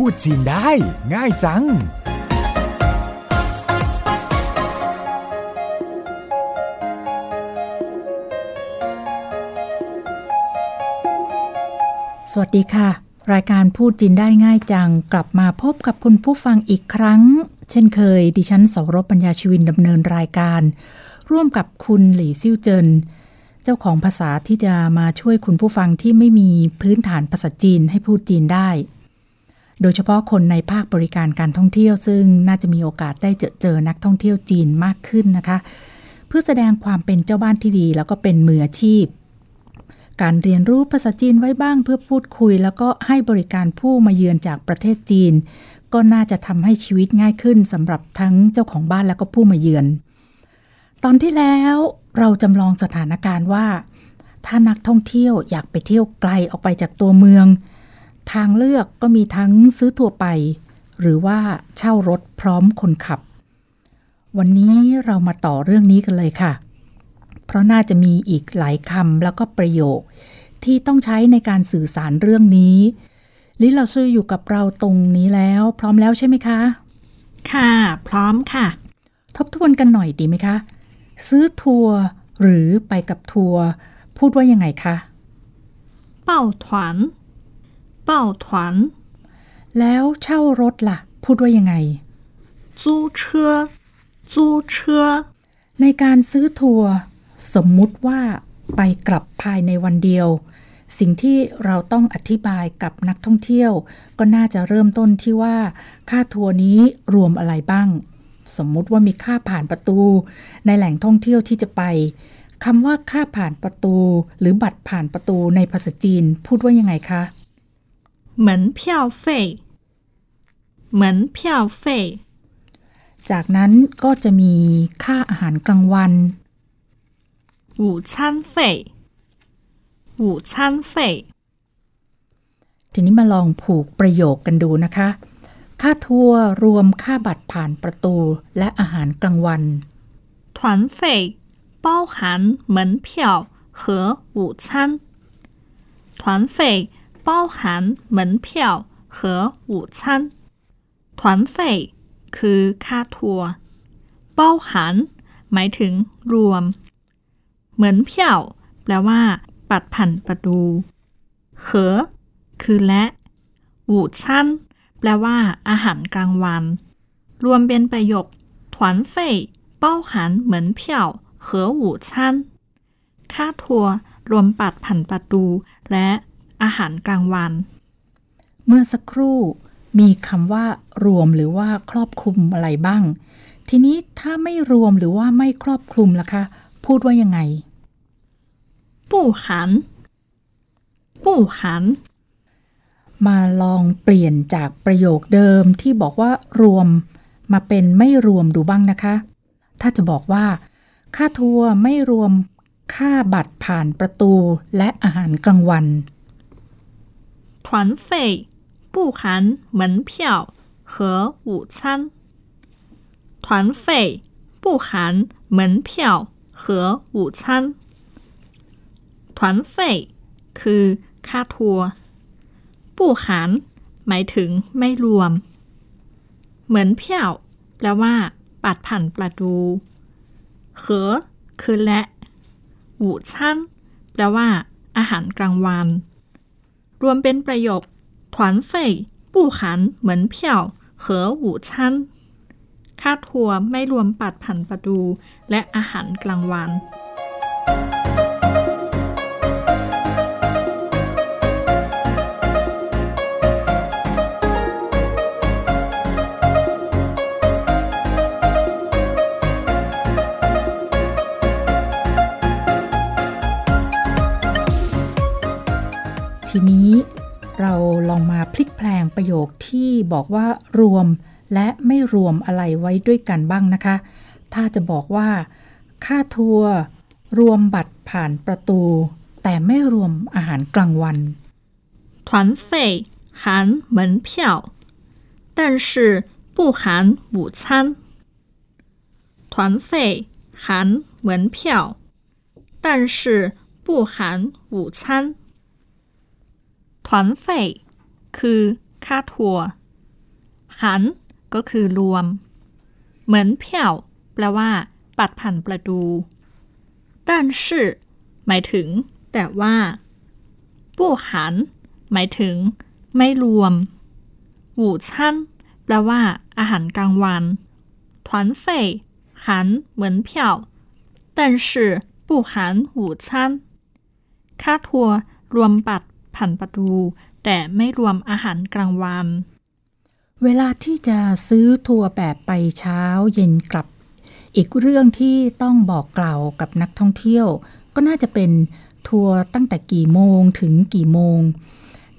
พูดจีนได้ ง่ายจัง สวัสดีค่ะ รายการพูดจีนได้ง่ายจัง กลับมาพบกับคุณผู้ฟังอีกครั้ง เช่นเคย ดิฉันสารบปัญญาชีวินดำเนินรายการ ร่วมกับคุณหลี่ซิ่วเจินเจ้าของภาษาที่จะมาช่วยคุณผู้ฟังที่ไม่มีพื้นฐานภาษาจีนให้พูดจีนได้ โดยเฉพาะคนในภาคบริการการท่องเที่ยว ซึ่งน่าจะมีโอกาสได้เจอเจอนักท่องเที่ยวจีนมากขึ้นนะคะ เพื่อแสดงความเป็นเจ้าบ้านที่ดี แล้วก็เป็นมืออาชีพ การเรียนรู้ภาษาจีนไว้บ้างเพื่อพูดคุย แล้วก็ให้บริการผู้มาเยือนจากประเทศจีน ก็น่าจะทำให้ชีวิตง่ายขึ้นสำหรับทั้งเจ้าของบ้านแล้วก็ผู้มาเยือน ตอนที่แล้วเราจำลองสถานการณ์ว่า ถ้านักท่องเที่ยวอยากไปเที่ยวไกลออกไปจากตัวเมือง ทางเลือกก็มีทั้งซื้อทัวร์ไป หรือว่าเช่ารถพร้อมคนขับ วันนี้เรามาต่อเรื่องนี้กันเลยค่ะ เพราะน่าจะมีอีกหลายคำแล้วก็ประโยค ที่ต้องใช้ในการสื่อสารเรื่องนี้ลิลาซื่ออยู่กับเราตรงนี้แล้ว พร้อมแล้วใช่ไหมคะ ค่ะ พร้อมค่ะ ทบทวนกันหน่อยดีไหมคะ ซื้อทัวร์หรือไปกับทัวร์พูดว่ายังไงคะเป่าถวน เป้าถวนแล้วเช่ารถละ่ะ พูดว่ายังไงจูเชือจูเชือในการซื้อทัวร์สมมุติว่าไปกลับภายในวันเดียว สิ่งที่เราต้องอธิบายกับนักท่องเที่ยว ก็น่าจะเริ่มต้นที่ว่า ค่าทัวร์นี้รวมอะไรบ้าง สมมุติว่ามีค่าผ่านประตู ในแหล่งท่องเที่ยวที่จะไปคำว่าค่าผ่านประตู หรือบัตรผ่านประตูในภาษาจีน พูดว่ายังไงคะ 门票费门票费 จากนั้นก็จะมีค่าอาหารกลางวัน 午餐费午餐费 ทีนี้มาลองผูกประโยคกันดูนะคะ ค่าทัวร์รวมค่าบัตรผ่านประตูและอาหารกลางวัน 团费包含门票和午餐团费 包含门票和午餐团费คือค่าทัวร์เป้าหันหมายถึงรวม เหมือนเพียวแปลว่า ปัดผ่านประตูเหอคือและอู่ชั้นแปลว่า อาหารกลางวัน รวมเป็นประโยค团费包含门票和午餐ค่าทัวร์รวมปัดผ่านประตู และ อาหารกลางวัน เมื่อสักครู่มีคำว่ารวมหรือว่าครอบคลุมอะไรบ้าง ทีนี้ถ้าไม่รวมหรือว่าไม่ครอบคลุมล่ะคะ พูดว่ายังไง ปู่หัน ปู่หัน มาลองเปลี่ยนจากประโยคเดิมที่บอกว่ารวมมาเป็นไม่รวมดูบ้างนะคะ ถ้าจะบอกว่า ค่าทัวร์ไม่รวมค่าบัตรผ่านประตูและอาหารกลางวัน 团费不含门票和午餐。团费不含门票和午餐。团费คือค่าทัวร์ผู้หารหมายถึงไม่รวม เหมือนเพียวแปลว่า ปัดผ่านประตูเหอคือและหูชั้นแปลว่า อาหารกลางวัน รวมเป็นประโยค团费不含门票和午餐ค่าทัวร์ไม่รวมปัดผ่านประตู และอาหารกลางวัน ประโยคที่บอกว่ารวมและไม่รวมอะไรไว้ด้วยกันบ้างนะคะ ถ้าจะบอกว่า ค่าทัวร์รวมบัตรผ่านประตู แต่ไม่รวมอาหารกลางวัน 团费含门票，但是不含午餐。团费含门票，但是不含午餐。团费คือ ค่าทัวร์หันก็คือรวม เหมือนเพียวแปลว่าปัดผ่านประตูแต่ชื่อหมายถึง แต่ว่าปู้หัน หมายถึง ไม่รวมหูชั่นแปลว่า อาหารกลางวัน团费หันเหมือนเพียวแต่ชื่อปู้ค่าทัวร์รวมบัตรผ่านประตู แต่ไม่รวมอาหารกลางวัน เวลาที่จะซื้อทัวร์แบบไปเช้าเย็นกลับ อีกเรื่องที่ต้องบอกกล่าวกับนักท่องเที่ยว ก็น่าจะเป็นทัวร์ตั้งแต่กี่โมงถึงกี่โมง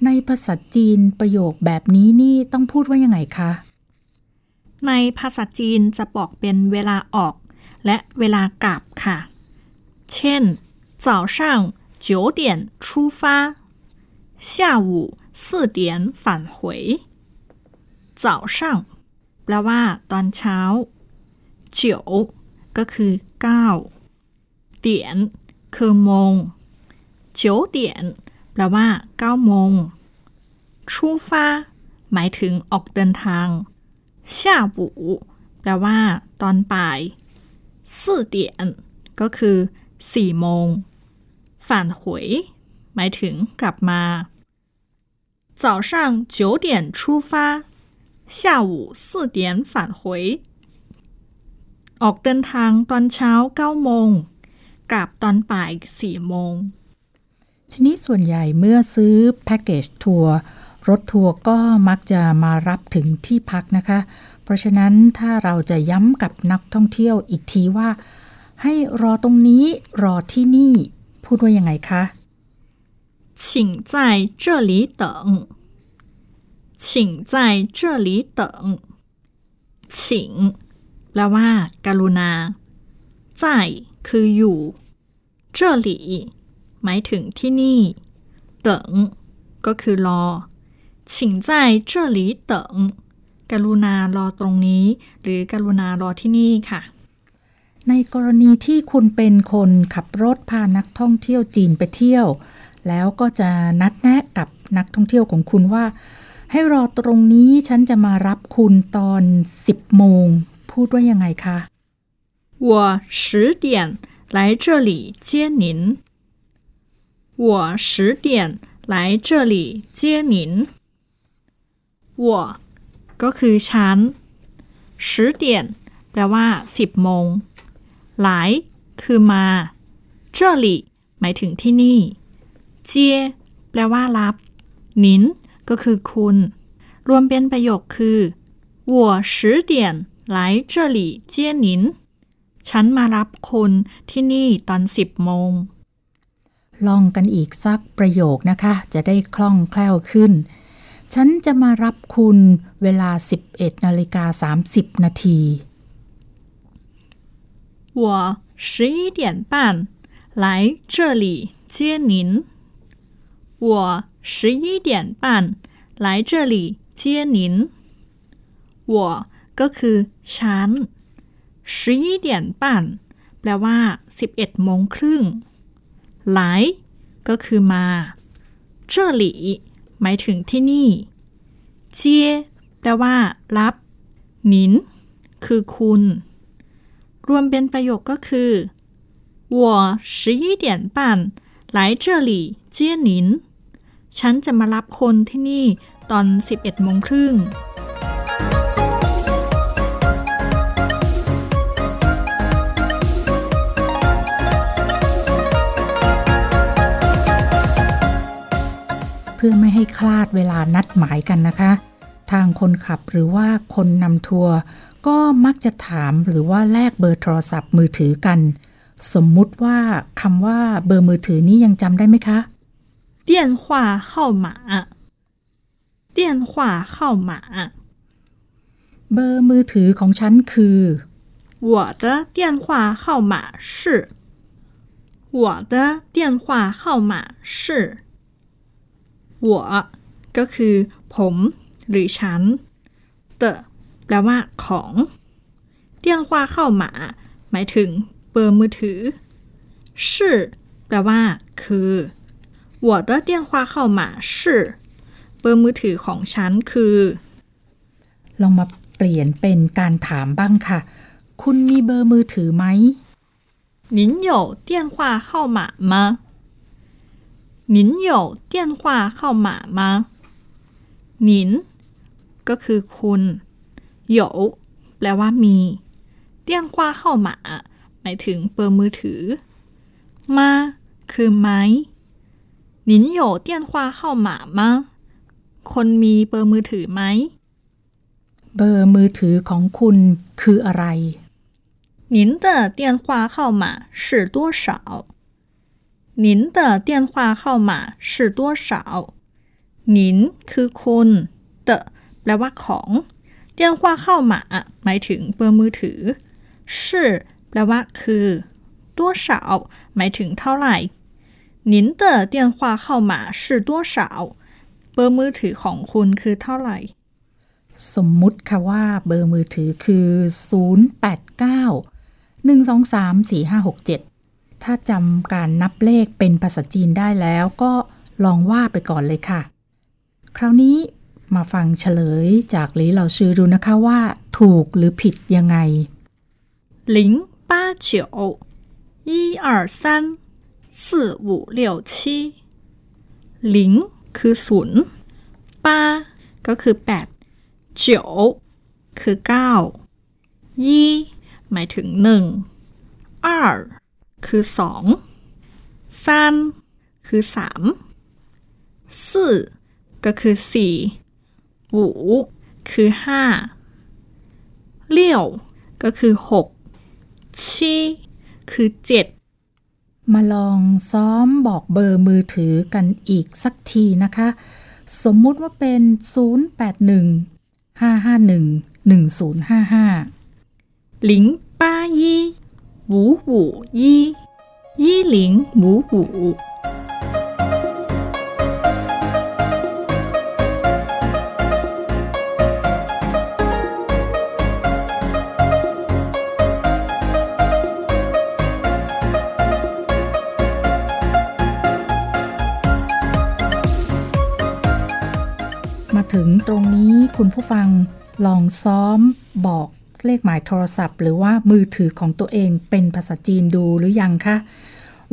ในภาษาจีนประโยคแบบนี้นี่ต้องพูดว่ายังไงคะ ในภาษาจีนจะบอกเป็นเวลาออก และเวลากลับค่ะ เช่น早上九点出发 下午四点返回早上แปลว่า ตอนเช้า九ก็คือเก้าเตียนคือโมง九点แปลว่าเก้าโมง出发หมายถึงออกเดินทาง下午แปลว่า ตอนบ่าย四点ก็คือสี่โมง返回หมายถึงกลับมา 早上九点出发下午四点返回ออกเดินทางตอนเช้าเก้าโมงกลับตอนบ่ายสี่โมง ทีนี้ส่วนใหญ่เมื่อซื้อแพ็กเกจทัวร์รถทัวร์ก็มักจะมารับถึงที่พักนะคะ เพราะฉะนั้นถ้าเราจะย้ำกับนักท่องเที่ยวอีกทีว่า ให้รอตรงนี้รอที่นี่ พูดว่ายังไงคะ 请在这里等请在这里等请แปลว่า การุณา在คืออยู่这里หมายถึงที่นี่等ก็คือรอ请在这里等กรุณารอตรงนี้ หรือกรุณารอที่นี่ค่ะ ในกรณีที่คุณเป็นคนขับรถพานักท่องเที่ยวจีนไปเที่ยว แล้วก็จะนัดแนะกับนักท่องเที่ยวของคุณว่า ให้รอตรงนี้ฉันจะมารับคุณตอน 10 โมง พูดว่ายังไงคะ 我十点来这里接您。我十点来这里接您。我ก็คือฉัน十点แปลว่าสิบโมงหลายคือมา这里หมายถึงที่นี่ เจียแปลว่ารับนินก็คือคุณ รวมเป็นประโยคคือ我十点来这里接您ฉันมารับคุณที่นี่ตอนสิบโมง ลองกันอีกสักประโยคนะคะ จะได้คล่องแคล่วขึ้น ฉันจะมารับคุณเวลา 11นาฬิกา30 นาที 我十一点半来这里接您。 我十一点半来这里接您。我ก็คือฉัน十一点半แปลว่า 11โมงครึ่งหลายก็คือมา这里หมายถึงที่นี่เจียแปลว่า รับหนินคือคุณ รวมเป็นประโยคก็คือ我十一点半来这里接您 ฉันจะมารับคนที่นี่ตอน 11โมงครึ่งเพื่อไม่ให้คลาดเวลานัดหมายกันนะคะ ทางคนขับหรือว่าคนนำทัวร์ก็มักจะถามหรือว่าแลกเบอร์โทรศัพท์มือถือกัน สมมุติว่าคำว่าเบอร์มือถือนี้ยังจำได้ไหมคะ 电话号码电话号码 เบอร์มือถือของฉันคือ 我的电话号码是我的电话号码是我ก็คือ ผม หรือฉัน的แปลว่า ของ电话号码หมายถึง เบอร์มือถือ是แปลว่า คือ 我的电话号码是เบอร์มือถือของฉันคือ ลองมาเปลี่ยนเป็นการถามบ้างค่ะ คุณมีเบอร์มือถือไหม 您有电话号码吗？您有电话号码吗？您ก็คือคุณ有แปลว่ามีเตี้ยนกว่าเข้าหมาหมายถึงเบอร์มือถือ มาคือไหม 您有电话号码吗คนมีเบอร์มือถือไหม เบอร์มือถือของคุณคืออะไร 您的电话号码是多少？您的电话号码是多少？您คือคุณ的แปลว่าของ电话号码หมายถึงเบอร์มือถือ是แปลว่าคือ多少หมายถึงเท่าไหร่ 您的电话号码是多少เบอร์มือถือของคุณคือเท่าไหร่ สมมุติค่ะว่าเบอร์มือถือคือ 089 123 4567 ถ้าจำการนับเลขเป็นภาษาจีนได้แล้วก็ลองว่าไปก่อนเลยค่ะ คราวนี้มาฟังเฉลยจากหลีเหล่าชื่อดูนะคะว่า ถูกหรือผิดยังไง 零八九一二三 四五六七零คือศูนย์ป้าก็คือแปดเจียวคือเก้ายี่หมายถึงหนึ่ง二คือสอง三คือสาม四ก็คือสี่五คือห้าเลี่ยวก็คือหกชี่คือเจ็ด มาลองซ้อมบอกเบอร์มือถือกันอีกสักทีนะคะ สมมุติว่าเป็น 081 551 1055ลิงป้ายี่หูหูยี่ยี่หลิงหูหู คุณผู้ฟังลองซ้อมบอกเลขหมายโทรศัพท์ หรือว่ามือถือของตัวเองเป็นภาษาจีนดูหรือยังคะ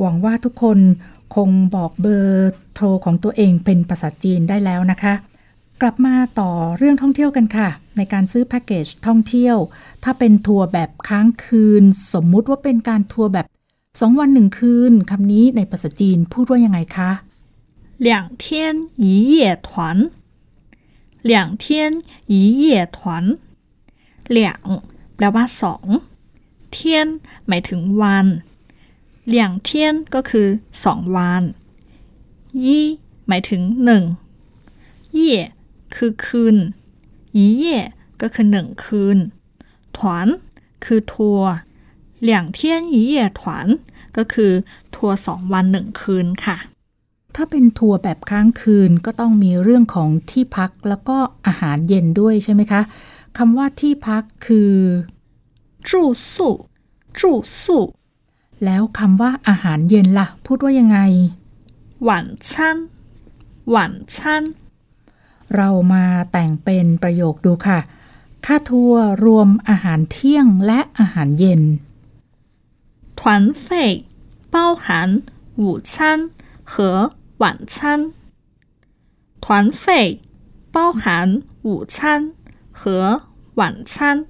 หวังว่าทุกคนคงบอกเบอร์โทรของตัวเองเป็นภาษาจีนได้แล้วนะคะ กลับมาต่อเรื่องท่องเที่ยวกันค่ะ ในการซื้อแพ็กเกจท่องเที่ยว ถ้าเป็นทัวร์แบบค้างคืน สมมุติว่าเป็นการทัวร์แบบ 2 วันหนึ่งคืนคำนี้ในภาษาจีนพูดว่ายังไงคะ 两天一夜团， 两天一夜团两แปลว่าสองเทียนหมายถึงวันเหลี่ยงเทียนก็คือสองวันยี่หมายถึงหนึ่งเย่คือคืนยี่เย่ก็คือหนึ่งคืน团คือทัวร์เหลี่ยงเทียนยี่เย่团ก็คือทัวร์สองวันหนึ่งคืนค่ะ ถ้าเป็นทัวร์แบบค้างคืนก็ต้องมีเรื่องของที่พักแล้วก็อาหารเย็นด้วยใช่ไหมคะคำว่าที่พักคือ 住宿，住宿， แล้วคำว่าอาหารเย็นล่ะ พูดว่ายังไง 晚餐，晚餐， เรามาแต่งเป็นประโยคดูค่ะ ค่าทัวร์รวมอาหารเที่ยงและอาหารเย็น 团费包含午餐和 晚餐。团费包含午餐和晚餐。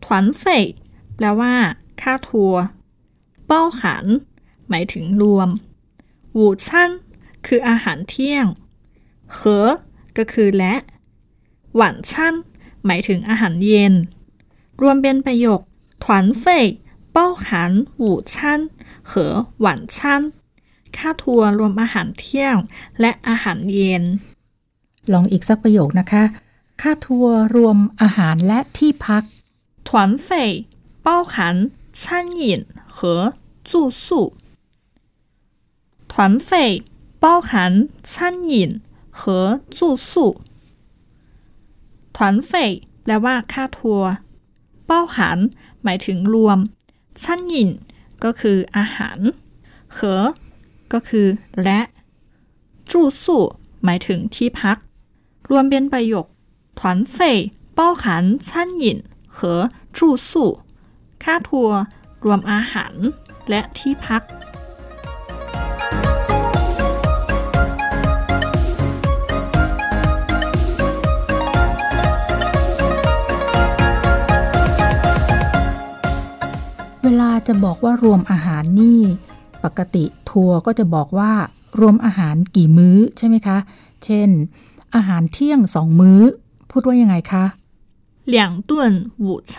团费แปลว่า ค่าทัวร์包含หมายถึงรวม午餐คืออาหารเที่ยง和ก็คือและ晚餐หมายถึงอาหารเย็น รวมเป็นประโยค团费包含午餐和晚餐 ค่าทัวร์รวมอาหารเที่ยง และอาหารเย็น ลองอีกสักประโยคนะคะ ค่าทัวร์รวมอาหารและที่พัก 团费包含餐饮和住宿。团费包含餐饮和住宿。团费แปลว่า ค่าทัวร์เป้าหันหมายถึงรวมชั้นหยินก็คืออาหารเหอ ก็คือ และจูสู่หมายถึงที่พัก รวมเป็นประโยค团费 包含餐饮和住宿ค่าทัวร์รวมอาหาร และที่พัก เวลาจะบอกว่ารวมอาหารนี่ ปกติทัวร์ก็จะบอกว่ารวมอาหารกี่มื้อใช่ไหมคะ เช่น อาหารเที่ยงสองมื้อ พูดว่ายังไงคะ 两顿午餐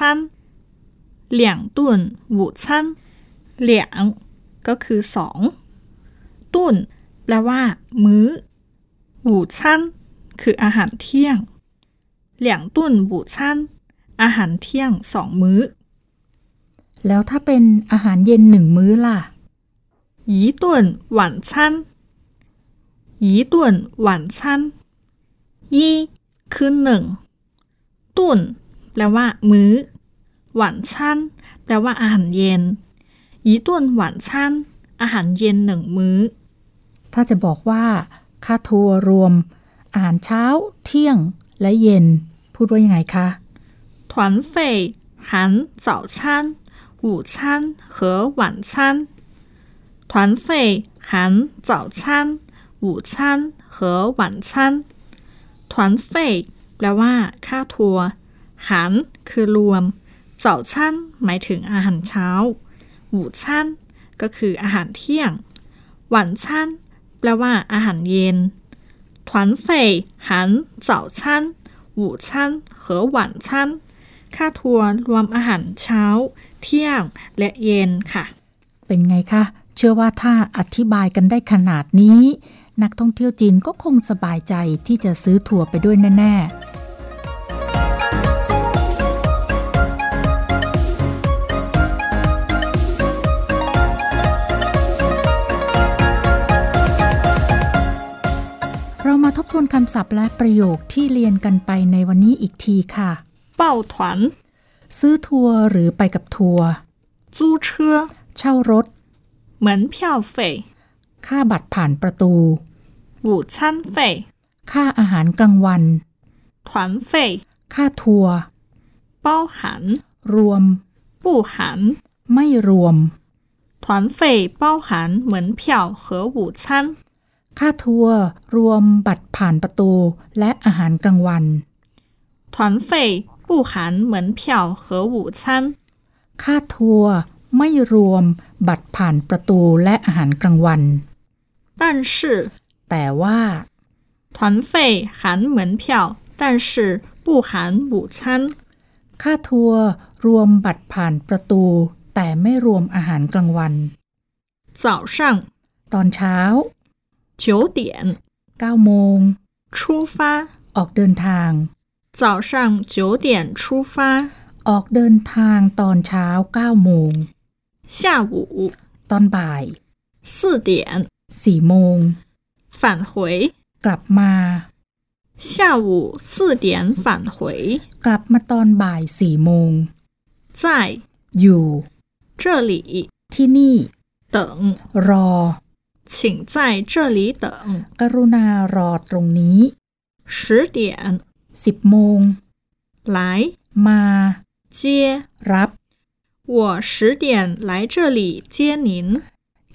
两顿午餐两ก็คือสองตุนแปลว่า มื้อ午餐คืออาหารเที่ยง两顿午餐อาหารเที่ยงสองมื้อ แล้วถ้าเป็นอาหารเย็นหนึ่งมื้อล่ะ 一顿晚餐一顿晚餐一คือหนึ่งตุนแปลว่า มื้อหวานชั้นแปลว่าอาหารเย็น一顿晚餐อาหารเย็นหนึ่งมื้อ ถ้าจะบอกว่าค่าทัวร์รวม อาหารเช้า เที่ยง และเย็น พูดว่ายังไงคะ 团费含早餐、午餐和晚餐。 团费含早餐、午餐和晚餐。团费แปลว่า ค่าทัวร์หันคือรวม早餐หมายถึงอาหารเช้า午餐ก็คืออาหารเที่ยง晚餐แปลว่า อาหารเย็น团费含早餐、午餐和晚餐 ค่าทัวร์รวมอาหารเช้า เที่ยง และเย็นค่ะ เป็นไงคะ เชื่อว่าถ้าอธิบายกันได้ขนาดนี้ นักท่องเที่ยวจีนก็คงสบายใจที่จะซื้อทัวร์ไปด้วยแน่ ๆเรามาทบทวนคำศัพท์และประโยคที่เรียนกันไปในวันนี้อีกทีค่ะ เป่าถวนซื้อทัวร์หรือไปกับทัวร์จู้เช่อเช่ารถ 门票费 ค่าบัตรผ่านประตู 午餐费 ค่าอาหารกลางวัน 团费 ค่าทัวร์ 包含 รวม 不含 ไม่รวม 团费包含门票和午餐 ค่าทัวร์รวมบัตรผ่านประตู และอาหารกลางวัน 团费不含门票和午餐 ค่าทัวร์ ไม่รวมบัตรผ่านประตูและอาหารกลางวัน 但是 แต่ว่า 团费含门票但是不含午餐 ค่าทัวร์รวมบัตรผ่านประตู แต่ไม่รวมอาหารกลางวัน 早上 ตอนเช้า 九点9โมง 出发 ออกเดินทาง 早上九点出发 ออกเดินทางตอนเช้า9โมง 下午 ตอนบ่าย 四点4โมง 返回 กลับมา 下午四点返回 กลับมาตอนบ่าย4โมง 在 อยู่ 这里 ที่นี่ 等 รอ 请在这里等 กรุณารอตรงนี้ 十点 10โมง 来 มา 接 รับ 我十点来这里接您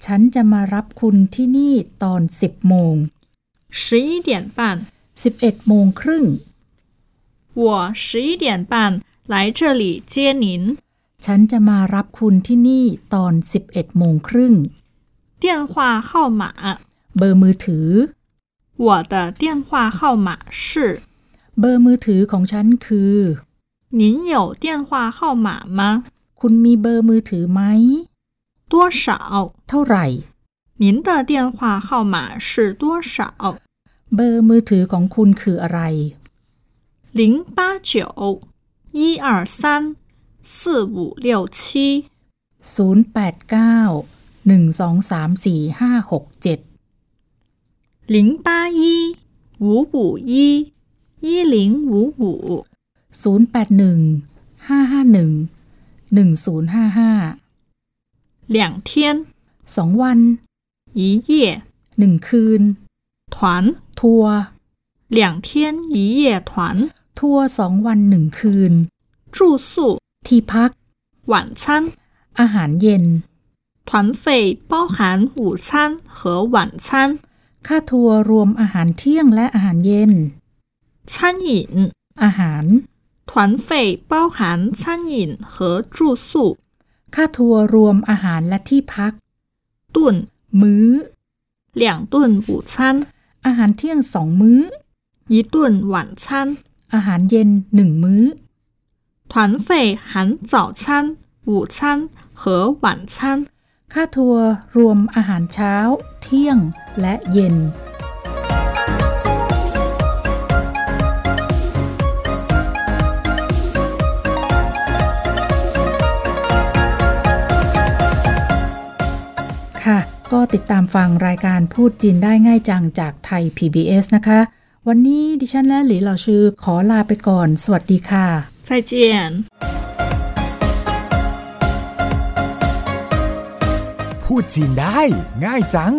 ฉันจะมารับคุณที่นี่ตอน 10โมง 十一点半11โมงครึ่ง 我十一点半来这里接您 ฉันจะมารับคุณที่นี่ตอน 11โมงครึ่ง 电话号码 เบอร์มือถือ 我的电话号码是 เบอร์มือถือของฉันคือ 您有电话号码吗 คุณมีเบอร์มือถือไหม 多少 เท่าไหร่ 您的电话号码是多少 เบอร์มือถือของคุณคืออะไร 零八九一二三四五六七089 1234567 零八一五五一一零五五081 551 1055两天สองวัน 一夜 หนึ่งคืน 团 ทัวร์ 两天一夜团 ทัวร์สองวันหนึ่งคืน 住宿、 ที่พัก 晚餐。 อาหารเย็น 团费包含午餐和晚餐。 ค่าทัวร์รวมอาหารเที่ยงและอาหารเย็น 餐饮 อาหาร 团费包含餐饮和住宿。 ค่าทัวร์รวมอาหารและที่พัก 顿 มื้อ 两顿午餐， อาหารเที่ยงสองมื้อ 一顿晚餐。 อาหารเย็นหนึ่งมื้อ 团费含早餐、午餐和晚餐。 ค่าทัวร์รวมอาหารเช้า เที่ยง และเย็น ติดตามฟังรายการพูดจีนได้ง่ายจังจากไทย PBS นะคะ วันนี้ดิฉันและหลีเหล่าชื่อขอลาไปก่อน สวัสดีค่ะ再见。พูดจีนได้ง่ายจัง